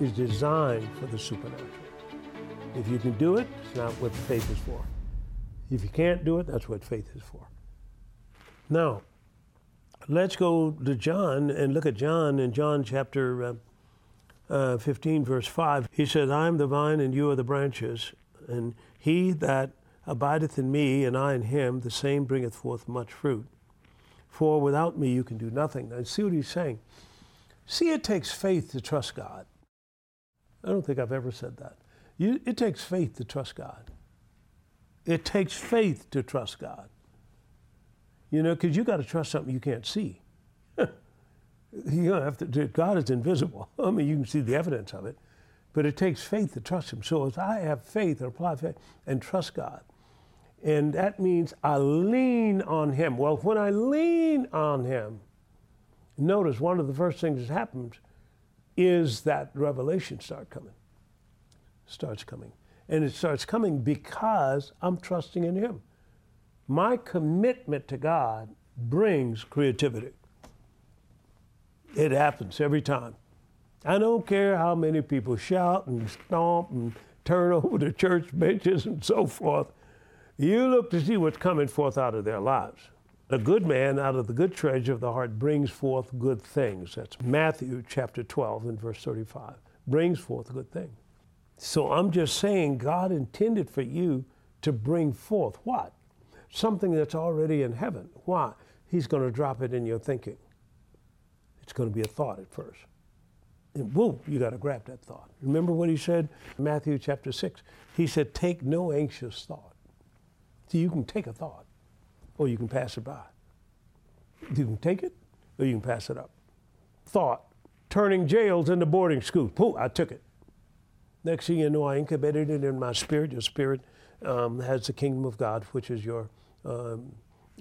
is designed for the supernatural. If you can do it, it's not what faith is for. If you can't do it, that's what faith is for. Now, let's go to John and look at John in John chapter uh, uh, 15, verse 5. He says, I am the vine and you are the branches, and he that abideth in me and I in him, the same bringeth forth much fruit. For without me you can do nothing. Now, see what he's saying. See, it takes faith to trust God. I don't think I've ever said that. You, it takes faith to trust God. It takes faith to trust God. You know, because you got to trust something you can't see. you don't have to. God is invisible. I mean, you can see the evidence of it, but it takes faith to trust Him. So as I have faith and apply faith and trust God, and that means I lean on Him. Well, when I lean on Him, notice one of the first things that happens is that revelation start coming. Starts coming. And it starts coming because I'm trusting in Him. My commitment to God brings creativity. It happens every time. I don't care how many people shout and stomp and turn over the church benches and so forth. You look to see what's coming forth out of their lives. A good man out of the good treasure of the heart brings forth good things. That's Matthew chapter 12 and verse 35. Brings forth a good things. So I'm just saying God intended for you to bring forth what? Something that's already in heaven. Why? He's going to drop it in your thinking. It's going to be a thought at first. And whoa, you got to grab that thought. Remember what he said in Matthew chapter 6? He said, Take no anxious thought. See, you can take a thought or you can pass it by. You can take it or you can pass it up. Thought, turning jails into boarding schools. Pooh, I took it. Next thing you know, I incubated it in my spirit. Your spirit um, has the kingdom of God, which is your um,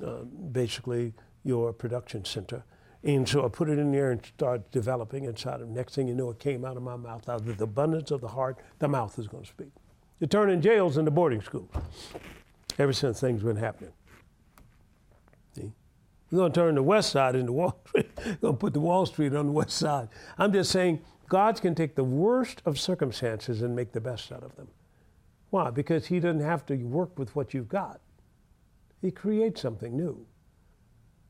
uh, basically your production center. And so I put it in there and started developing inside of. Next thing you know, it came out of my mouth. Out of the abundance of the heart, the mouth is going to speak. You're turning jails into boarding schools. Ever since things been happening. We're going to turn the west side into Wall Street. We're going to put the Wall Street on the west side. I'm just saying God can take the worst of circumstances and make the best out of them. Why? Because He doesn't have to work with what you've got. He creates something new.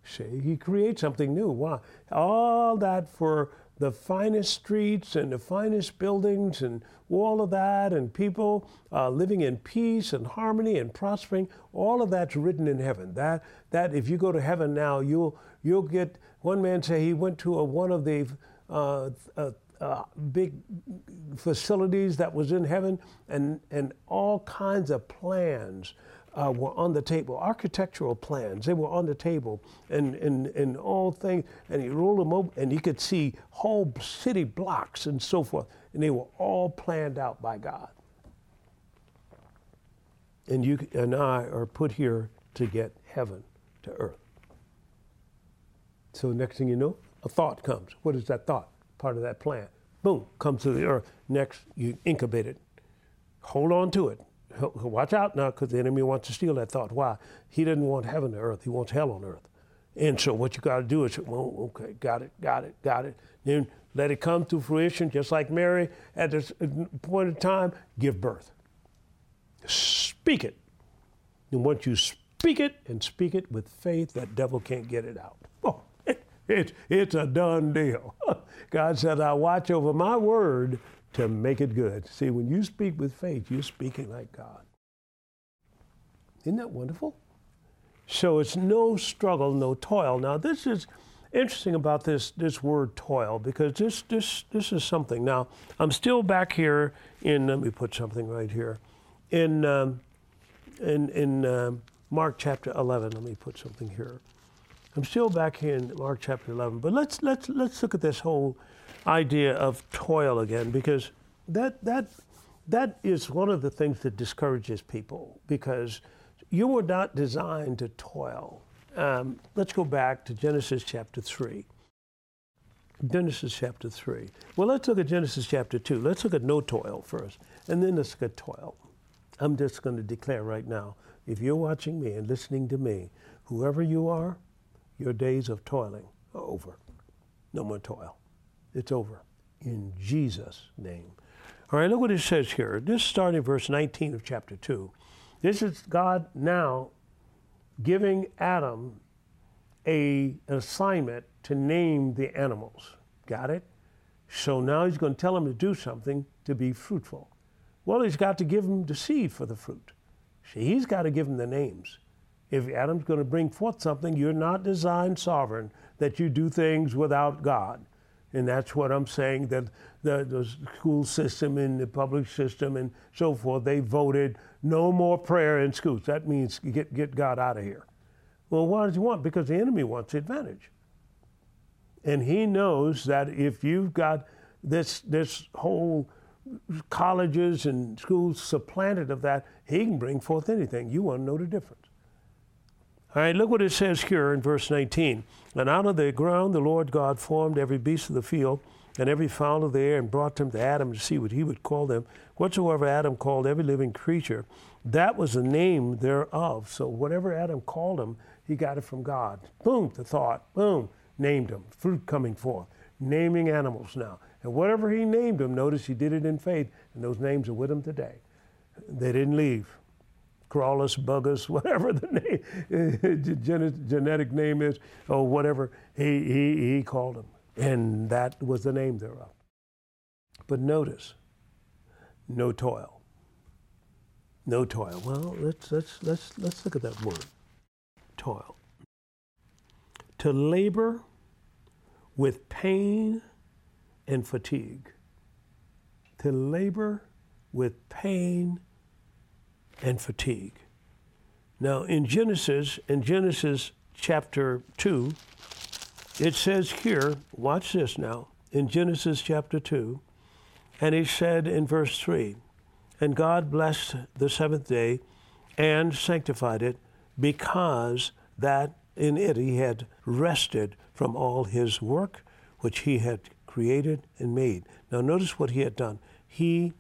See, He creates something new. Why? All that for the finest streets and the finest buildings and all of that, and people uh, living in peace and harmony and prospering. All of that's written in heaven. That that if you go to heaven now, you'll you'll get. One man say he went to a, one of the uh, uh, uh, big facilities that was in heaven, and and all kinds of plans uh, were on the table, architectural plans. They were on the table, and, and, and all things. And he rolled them over, and he could see whole city blocks and so forth. And they were all planned out by God. And you and I are put here to get heaven to earth. So next thing you know, a thought comes. What is that thought? Part of that plan. Boom, comes to the earth. Next, you incubate it. Hold on to it watch out now because the enemy wants to steal that thought. Why? He doesn't want heaven to earth. He wants hell on earth. And so what you got to do is, well, okay, got it, got it, got it. Then let it come to fruition, just like Mary at this uh, point in time, give birth. Speak it. And once you speak it and speak it with faith, that devil can't get it out. Oh, it, it, it's a done deal. God said, I watch over my word to make it good. See, when you speak with faith, you're speaking like God. Isn't that wonderful? So it's no struggle, no toil. Now, this is interesting about this, this word toil because this, this, this is something. Now, I'm still back here in, let me put something right here, in, um, in, in um, Mark chapter 11. Let me put something here. I'm still back here in Mark chapter 11, but let's, let's, let's look at this whole idea of toil again because that that that is one of the things that discourages people because you were not designed to toil. Um, let's go back to Genesis chapter 3. Genesis chapter 3. Well, let's look at Genesis chapter 2. Let's look at no toil first, and then let's look at toil. I'm just going to declare right now if you're watching me and listening to me, whoever you are, your days of toiling are over. No more toil. It's over. In Jesus' name. All right, look what it says here. This is starting verse 19 of chapter 2. This is God now giving Adam a, an assignment to name the animals. Got it? So now he's going to tell him to do something to be fruitful. Well, he's got to give him the seed for the fruit. See, he's got to give him the names. If Adam's going to bring forth something, you're not designed sovereign that you do things without God. And that's what I'm saying that the, the school system and the public system and so forth, they voted no more prayer in schools. That means get, get God out of here. Well, why does he want? Because the enemy wants advantage. And he knows that if you've got this, this whole colleges and schools supplanted of that, he can bring forth anything. You want to know the difference. All right, look what it says here in verse 19. And out of the ground the Lord God formed every beast of the field and every fowl of the air and brought them to Adam to see what he would call them. Whatsoever Adam called every living creature, that was the name thereof. So whatever Adam called him, he got it from God. Boom, the thought. Boom, named them. Fruit coming forth. Naming animals now. And whatever he named them, notice he did it in faith, and those names are with him today. They didn't leave. Crawlus, Bugus, whatever the name, genetic name is, or whatever, he, he, he called them. And that was the name thereof. But notice, no toil. No toil. Well, let's, let's, let's, let's look at that word toil. To labor with pain and fatigue. To labor with pain and fatigue. Now, in Genesis, in Genesis chapter 2, it says here, watch this now, in Genesis chapter 2, and he said in verse 3, And God blessed the seventh day and sanctified it, because that in it he had rested from all his work which he had created and made. Now, notice what he had done. He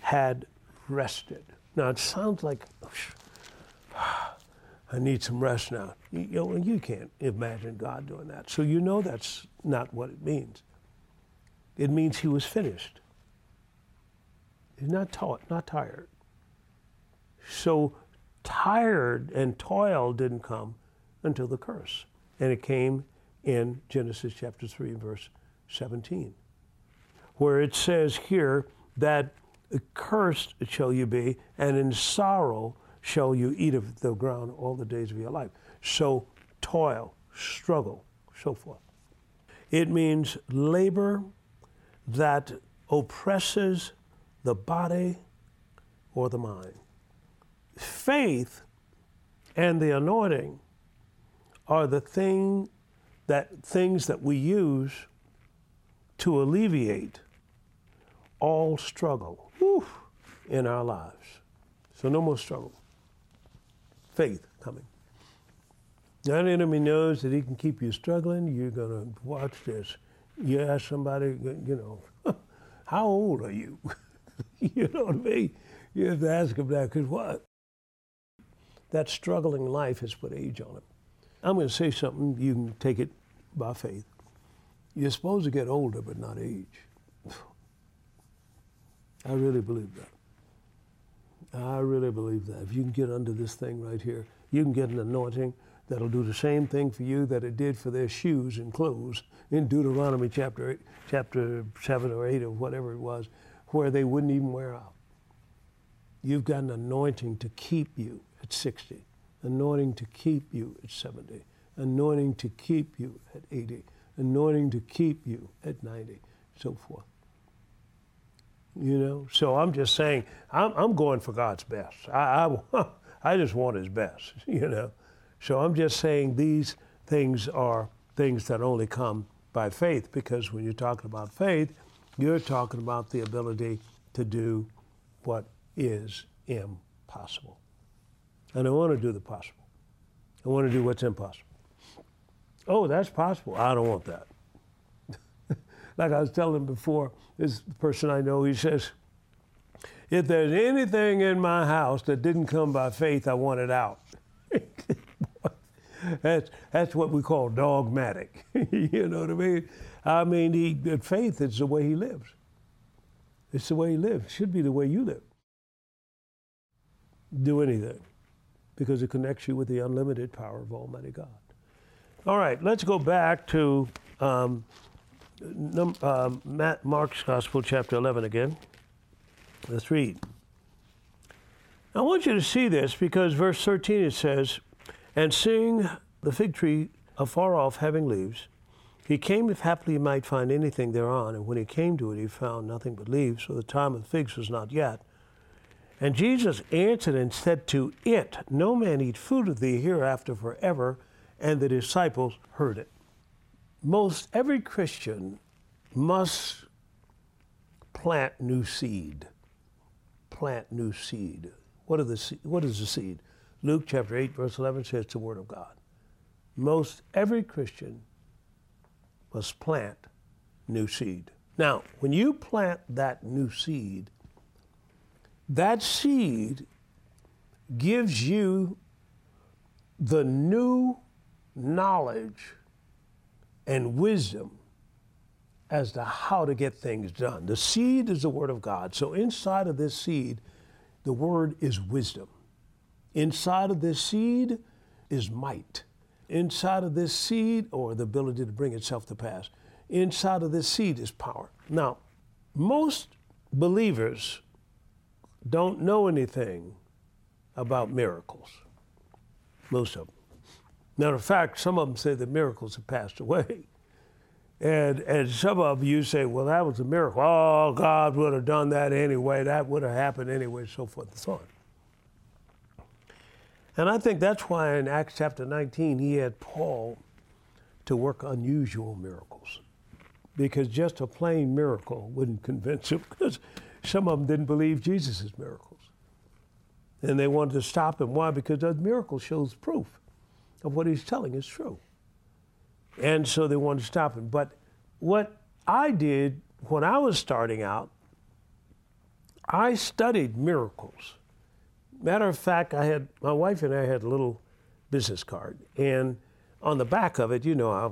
had rested. Now, it sounds like, I need some rest now. You, you, know, you can't imagine God doing that. So you know that's not what it means. It means he was finished. He's not taught, not tired. So tired and toil didn't come until the curse. And it came in Genesis chapter 3, verse 17, where it says here that cursed shall you be, and in sorrow shall you eat of the ground all the days of your life. So, toil, struggle, so forth. It means labor that oppresses the body or the mind. Faith and the anointing are the thing that things that we use to alleviate all struggle in our lives. So no more struggle. Faith coming. Now the enemy knows that he can keep you struggling. You're going to watch this. You ask somebody, you know, how old are you? you know what I mean? You have to ask them that because what? That struggling life has put age on it. I'm going to say something, you can take it by faith. You're supposed to get older, but not age. I really believe that. I really believe that. If you can get under this thing right here, you can get an anointing that'll do the same thing for you that it did for their shoes and clothes in Deuteronomy chapter eight, chapter seven or eight or whatever it was, where they wouldn't even wear out. You've got an anointing to keep you at 60 anointing to keep you at 70, anointing to keep you at 80, anointing to keep you at 90, so forth. You know, so I'm just saying, I'm, I'm going for God's best. I, I, I just want His best, you know. So I'm just saying these things are things that only come by faith because when you're talking about faith, you're talking about the ability to do what is impossible. And I want to do the possible. I want to do what's impossible. Oh, that's possible. I don't want that. Like I was telling before, this person I know, he says, if there's anything in my house that didn't come by faith, I want it out. that's, that's what we call dogmatic. you know what I mean? I mean, he, faith is the way he lives. It's the way he lives. It should be the way you live. Do anything because it connects you with the unlimited power of Almighty God. All right, let's go back to um, num, uh, Matt, Mark's Gospel, chapter 11 again. Let's read. I want you to see this because verse 13 it says, And seeing the fig tree afar off having leaves, he came if haply he might find anything thereon. And when he came to it, he found nothing but leaves, for the time of figs was not yet. And Jesus answered and said to it, No man eat food of thee hereafter forever. And the disciples heard it. Most every Christian must plant new seed. Plant new seed. What, are the, what is the seed? Luke chapter 8, verse 11 says the Word of God. Most every Christian must plant new seed. Now, when you plant that new seed, that seed gives you the new knowledge and wisdom as to how to get things done. The seed is the Word of God. So inside of this seed, the Word is wisdom. Inside of this seed is might. Inside of this seed, or the ability to bring itself to pass, inside of this seed is power. Now, most believers don't know anything about miracles. Most of them. Matter of fact, some of them say the miracles have passed away. And, and some of you say, well, that was a miracle. Oh, God would have done that anyway. That would have happened anyway, so forth and so on. And I think that's why in Acts chapter 19, he had Paul to work unusual miracles. Because just a plain miracle wouldn't convince him, because some of them didn't believe Jesus' miracles. And they wanted to stop him. Why? Because the miracle shows proof of what he's telling is true. And so they wanted to stop him. But what I did when I was starting out, I studied miracles. Matter of fact, I had my wife and I had a little business card, and on the back of it, you know, I,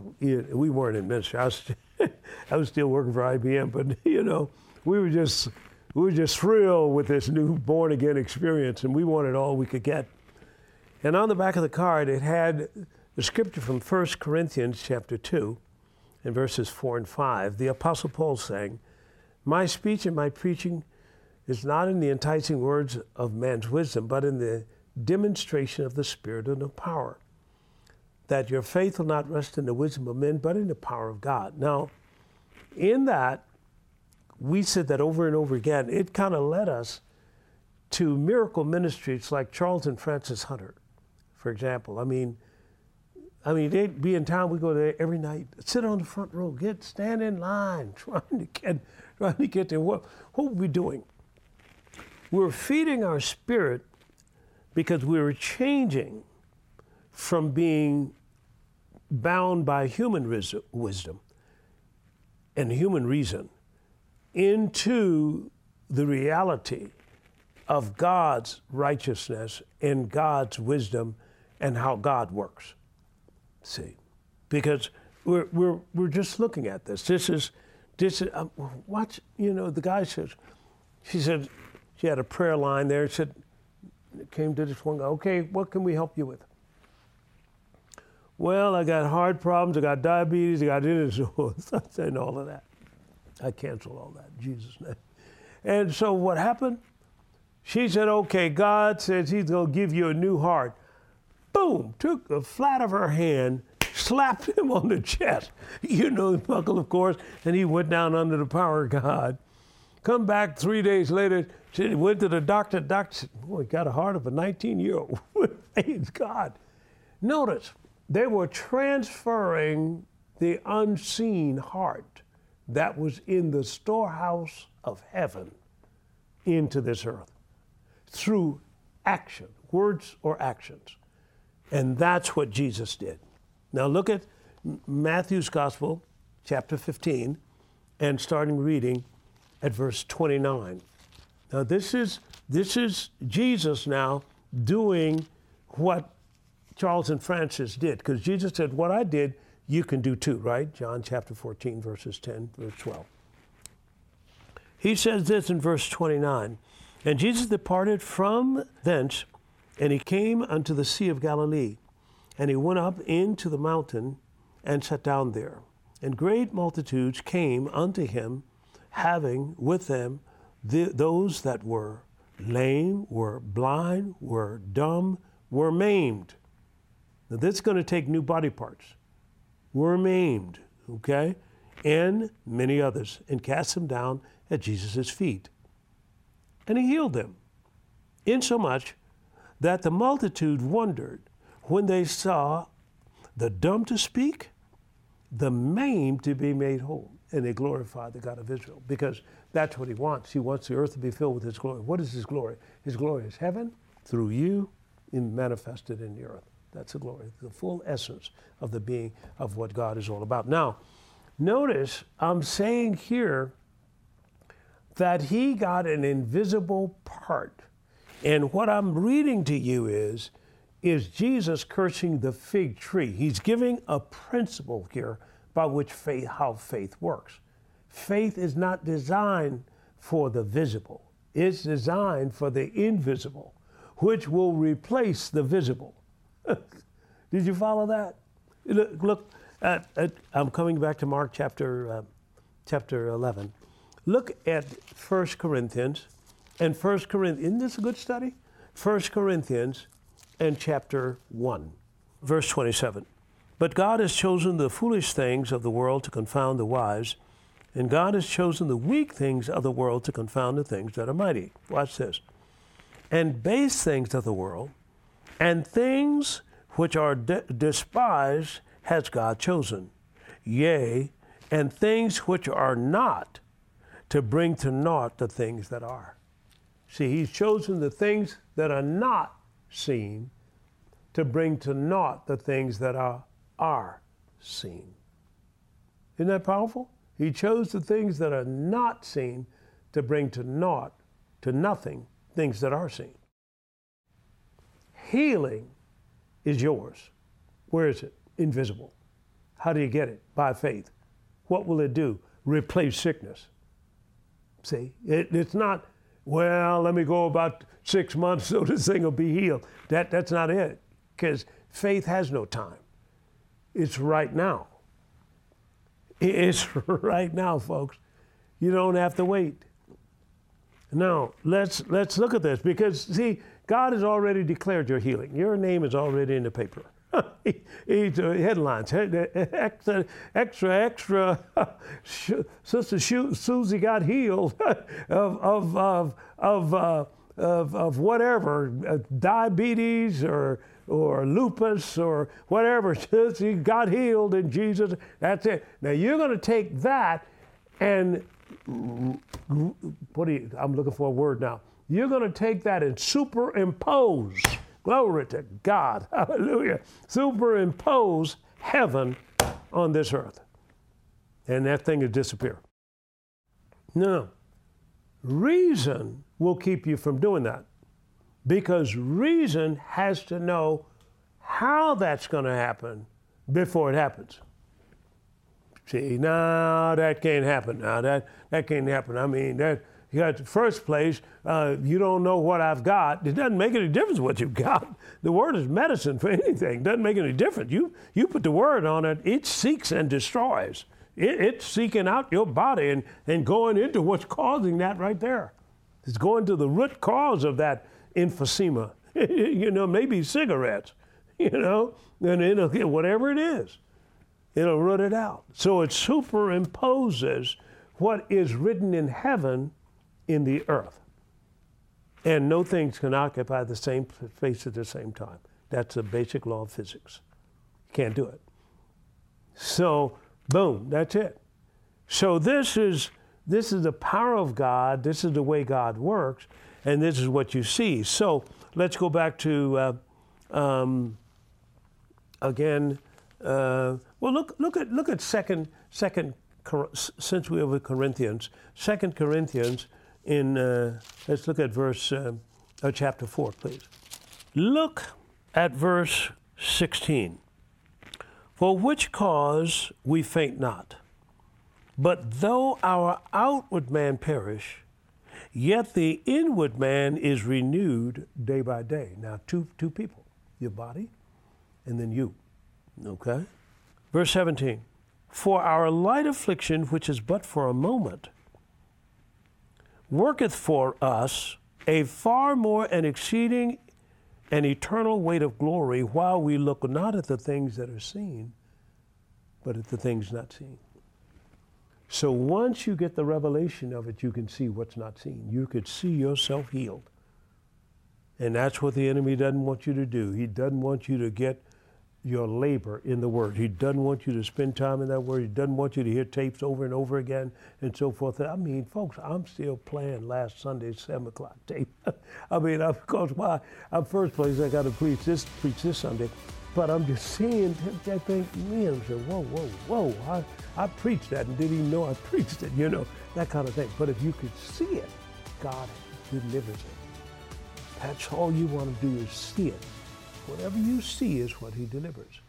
we weren't in ministry. I was, I was still working for IBM, but you know, we were just we were just thrilled with this new born again experience, and we wanted all we could get. And on the back of the card, it had the scripture from 1 Corinthians chapter 2 and verses 4 and 5. The Apostle Paul saying, My speech and my preaching is not in the enticing words of man's wisdom, but in the demonstration of the Spirit and of power, that your faith will not rest in the wisdom of men, but in the power of God. Now, in that, we said that over and over again. It kind of led us to miracle ministries like Charles and Frances Hunter, for example. I mean, I mean, they'd be in town. We go there every night, sit on the front row, get stand in line, trying to get trying to get there. What what were we doing? We're feeding our spirit because we were changing from being bound by human wisdom and human reason into the reality of God's righteousness and God's wisdom and how God works. See, because we're, we're, we're just looking at this. This is, this is, um, watch, you know, the guy says, she said, she had a prayer line there. She Said, came to this one guy, okay, what can we help you with? Well, I got heart problems, I got diabetes, I got this, I'm all of that. I canceled all that Jesus' name. And so what happened? She said, okay, God says he's going to give you a new heart. Boom, took the flat of her hand, slapped him on the chest. You know the buckle, of course, and he went down under the power of God. Come back three days later, she went to the doctor. Doctor said, boy, got a heart of a 19 year old. Praise God. Notice, they were transferring the unseen heart that was in the storehouse of heaven into this earth through action, words or actions. And that's what Jesus did. Now look at Matthew's Gospel, chapter 15, and starting reading at verse 29. Now this is this is Jesus now doing what Charles and Frances did, because Jesus said, What I did, you can do too, right? John chapter 14, verses 10, verse 12. He says this in verse 29 And Jesus departed from thence, and he came unto the Sea of Galilee. And he went up into the mountain and sat down there. And great multitudes came unto him, having with them the, those that were lame, were blind, were dumb, were maimed. Now, that's going to take new body parts. Were maimed, okay? And many others, and cast them down at Jesus' feet. And he healed them, insomuch that the multitude wondered when they saw the dumb to speak, the maimed to be made whole. And they glorified the God of Israel because that's what he wants. He wants the earth to be filled with his glory. What is his glory? His glory is heaven through you and manifested in the earth. That's the glory, the full essence of the being of what God is all about. Now, notice I'm saying here that he got an invisible part. And what I'm reading to you is is Jesus cursing the fig tree. He's giving a principle here by which faith, how faith works. Faith is not designed for the visible, it's designed for the invisible, which will replace the visible. Did you follow that? Look, look at, at, I'm coming back to Mark chapter, uh, chapter 11. Look at 1 Corinthians and 1 Corinthians. Isn't this a good study? 1 Corinthians and chapter 1, verse 27. But God has chosen the foolish things of the world to confound the wise, and God has chosen the weak things of the world to confound the things that are mighty. Watch this. And base things of the world, and things which are de- despised has God chosen. Yea, and things which are not, to bring to naught the things that are. See, He's chosen the things that are not seen to bring to naught the things that are, are seen. Isn't that powerful? He chose the things that are not seen to bring to naught, to nothing, things that are seen. Healing is yours. Where is it? Invisible. How do you get it? By faith. What will it do? Replace sickness. See, it, it's not well, let me go about six months so this thing will be healed. That, that's not it, because faith has no time. It's right now. It's right now, folks. You don't have to wait. Now, let's, let's look at this because, see, God has already declared your healing. Your name is already in the paper. He's uh, headlines, extra, extra, extra. Sister Susie got healed of of of of, uh, of, of whatever, uh, diabetes or or lupus or whatever. She got healed in Jesus. That's it. Now you're going to take that and what do you? I'm looking for a word now. You're going to take that and superimpose Glory to God. Hallelujah. Superimpose heaven on this earth. And that thing will disappear. No. Reason will keep you from doing that because reason has to know how that's going to happen before it happens. See, now that can't happen. Now that that can't happen. I mean, that you got first place, uh, you don't know what I've got. It doesn't make any difference what you've got. The word is medicine for anything. It doesn't make any difference. You, you put the word on it, it seeks and destroys. It, it's seeking out your body and, and going into what's causing that right there. It's going to the root cause of that emphysema. you know, maybe cigarettes, you know, and it'll, whatever it is, it'll root it out. So it superimposes what is written in heaven in the earth. And no things can occupy the same space at the same time. That's a basic law of physics. You can't do it. So, boom, that's it. So this is this is the power of God, this is the way God works, and this is what you see. So let's go back to, uh, um, again, uh, well, look, look at, look at second, second, since we with Corinthians, second Corinthians in, uh, let's look at verse, uh, uh, chapter 4, please. Look at verse 16. For which cause we faint not. But though our outward man perish, yet the inward man is renewed day by day. Now, two, two people your body and then you. Okay? Verse 17 For our light affliction, which is but for a moment, worketh for us a far more and exceeding an eternal weight of glory while we look not at the things that are seen, but at the things not seen. So once you get the revelation of it, you can see what's not seen. You could see yourself healed. And that's what the enemy doesn't want you to do. He doesn't want you to get your labor in the Word. He doesn't want you to spend time in that Word. He doesn't want you to hear tapes over and over again and so forth. I mean, folks, I'm still playing last Sunday's 7 o'clock tape. I mean, of course, why? I'm first place, I got to preach this, preach this Sunday. But I'm just seeing, I think, me, I'm saying, whoa, whoa, whoa, I, I preached that and didn't even know I preached it, you know, that kind of thing. But if you could see it, God delivers it. That's all you want to do is see it. Whatever you see is what he delivers.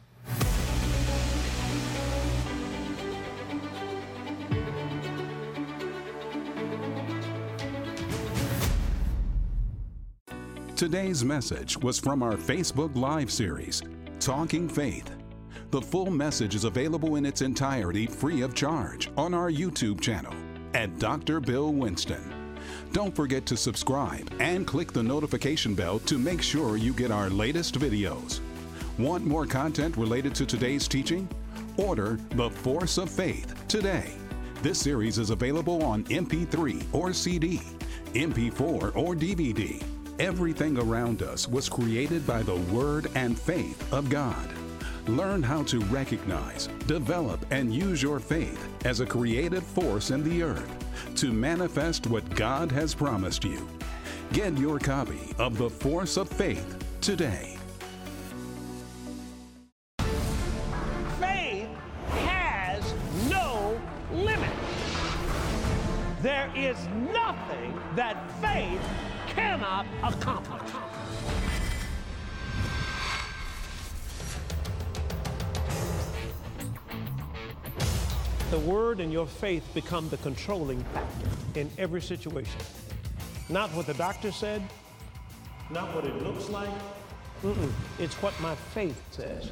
Today's message was from our Facebook Live series, Talking Faith. The full message is available in its entirety free of charge on our YouTube channel at Dr. Bill Winston. Don't forget to subscribe and click the notification bell to make sure you get our latest videos. Want more content related to today's teaching? Order The Force of Faith today. This series is available on MP3 or CD, MP4 or DVD. Everything around us was created by the Word and faith of God. Learn how to recognize, develop, and use your faith as a creative force in the earth to manifest what God has promised you. Get your copy of The Force of Faith today. Faith has no limit. There is nothing that faith cannot accomplish. Word and your faith become the controlling factor in every situation. Not what the doctor said, not what it looks like. Mm-mm. It's what my faith says.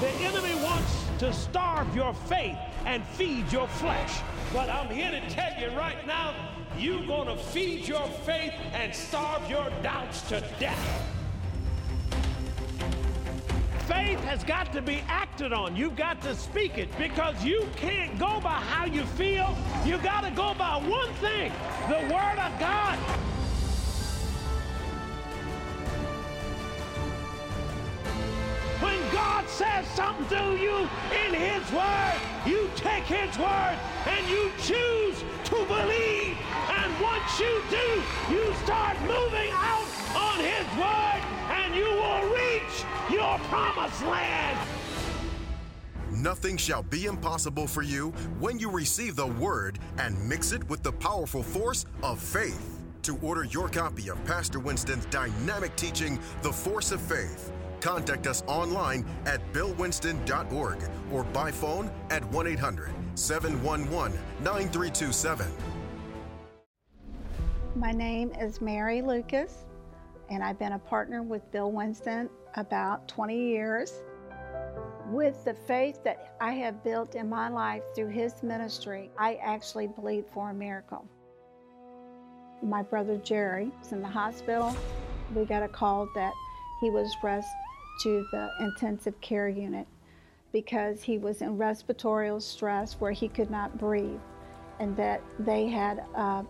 The enemy wants to starve your faith and feed your flesh. But I'm here to tell you right now, you're going to feed your faith and starve your doubts to death faith has got to be acted on. You've got to speak it because you can't go by how you feel. You got to go by one thing the Word of God. When God says something to you in His Word, you take His Word and you choose to believe. And once you do, you start moving out on His Word and you will reach your promised land. Nothing shall be impossible for you when you receive the Word and mix it with the powerful force of faith. To order your copy of Pastor Winston's dynamic teaching, The Force of Faith, contact us online at billwinston.org or by phone at 1 800 711 9327. My name is Mary Lucas and I've been a partner with Bill Winston about 20 years. With the faith that I have built in my life through his ministry, I actually believe for a miracle. My brother Jerry was in the hospital. We got a call that he was rushed to the intensive care unit because he was in respiratory stress where he could not breathe and that they had uh,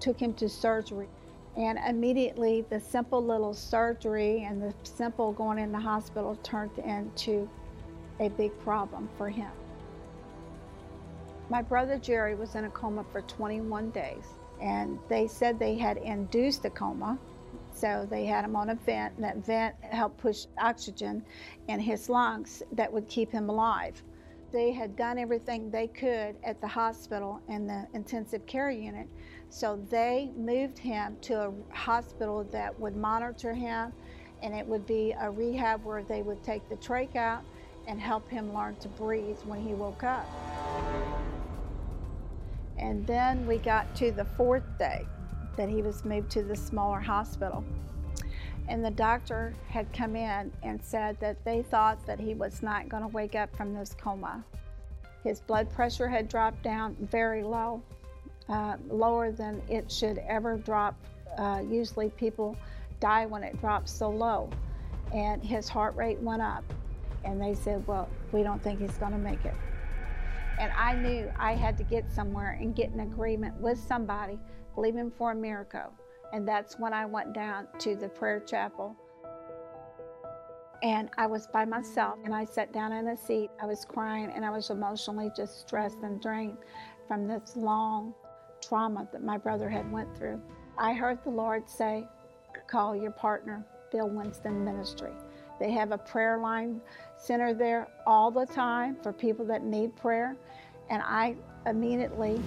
took him to surgery. And immediately, the simple little surgery and the simple going in the hospital turned into a big problem for him. My brother Jerry was in a coma for 21 days, and they said they had induced a coma. So they had him on a vent, and that vent helped push oxygen in his lungs that would keep him alive. They had done everything they could at the hospital and the intensive care unit, so they moved him to a hospital that would monitor him, and it would be a rehab where they would take the trach out and help him learn to breathe when he woke up. And then we got to the fourth day that he was moved to the smaller hospital. And the doctor had come in and said that they thought that he was not going to wake up from this coma. His blood pressure had dropped down very low, uh, lower than it should ever drop. Uh, usually people die when it drops so low. And his heart rate went up. And they said, Well, we don't think he's going to make it. And I knew I had to get somewhere and get an agreement with somebody, believing for a miracle. And that's when I went down to the prayer chapel. And I was by myself and I sat down in a seat. I was crying and I was emotionally just stressed and drained from this long trauma that my brother had went through. I heard the Lord say, call your partner, Bill Winston Ministry. They have a prayer line center there all the time for people that need prayer. And I immediately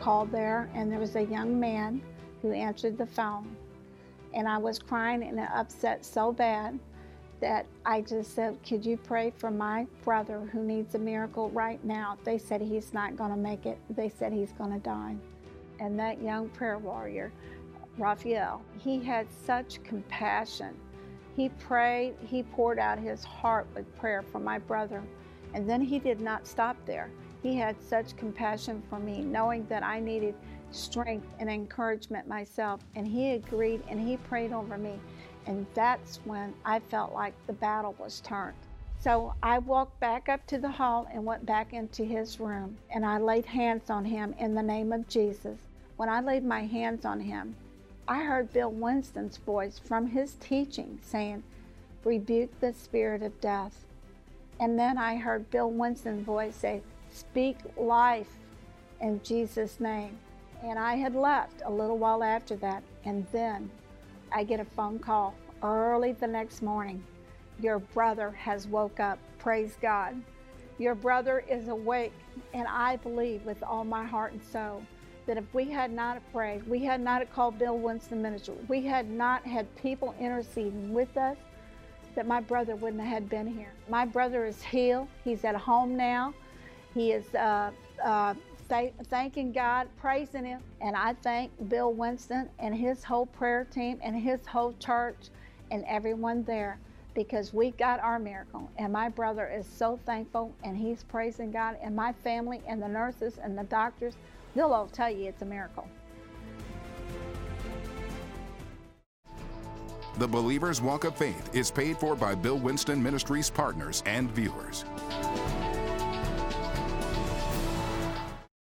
called there, and there was a young man who answered the phone. And I was crying and upset so bad that I just said, Could you pray for my brother who needs a miracle right now? They said he's not going to make it, they said he's going to die. And that young prayer warrior, Raphael, he had such compassion he prayed, he poured out his heart with prayer for my brother. And then he did not stop there. He had such compassion for me, knowing that I needed strength and encouragement myself. And he agreed and he prayed over me. And that's when I felt like the battle was turned. So I walked back up to the hall and went back into his room. And I laid hands on him in the name of Jesus. When I laid my hands on him, I heard Bill Winston's voice from his teaching saying, Rebuke the spirit of death. And then I heard Bill Winston's voice say, Speak life in Jesus' name. And I had left a little while after that. And then I get a phone call early the next morning. Your brother has woke up. Praise God. Your brother is awake. And I believe with all my heart and soul that if we had not prayed, we had not called Bill Winston Ministry, we had not had people interceding with us, that my brother wouldn't have been here. My brother is healed. He's at home now. He is uh, uh, th- thanking God, praising Him. And I thank Bill Winston and his whole prayer team and his whole church and everyone there because we got our miracle. And my brother is so thankful and he's praising God. And my family and the nurses and the doctors They'll all tell you it's a miracle. The Believer's Walk of Faith is paid for by Bill Winston Ministries partners and viewers.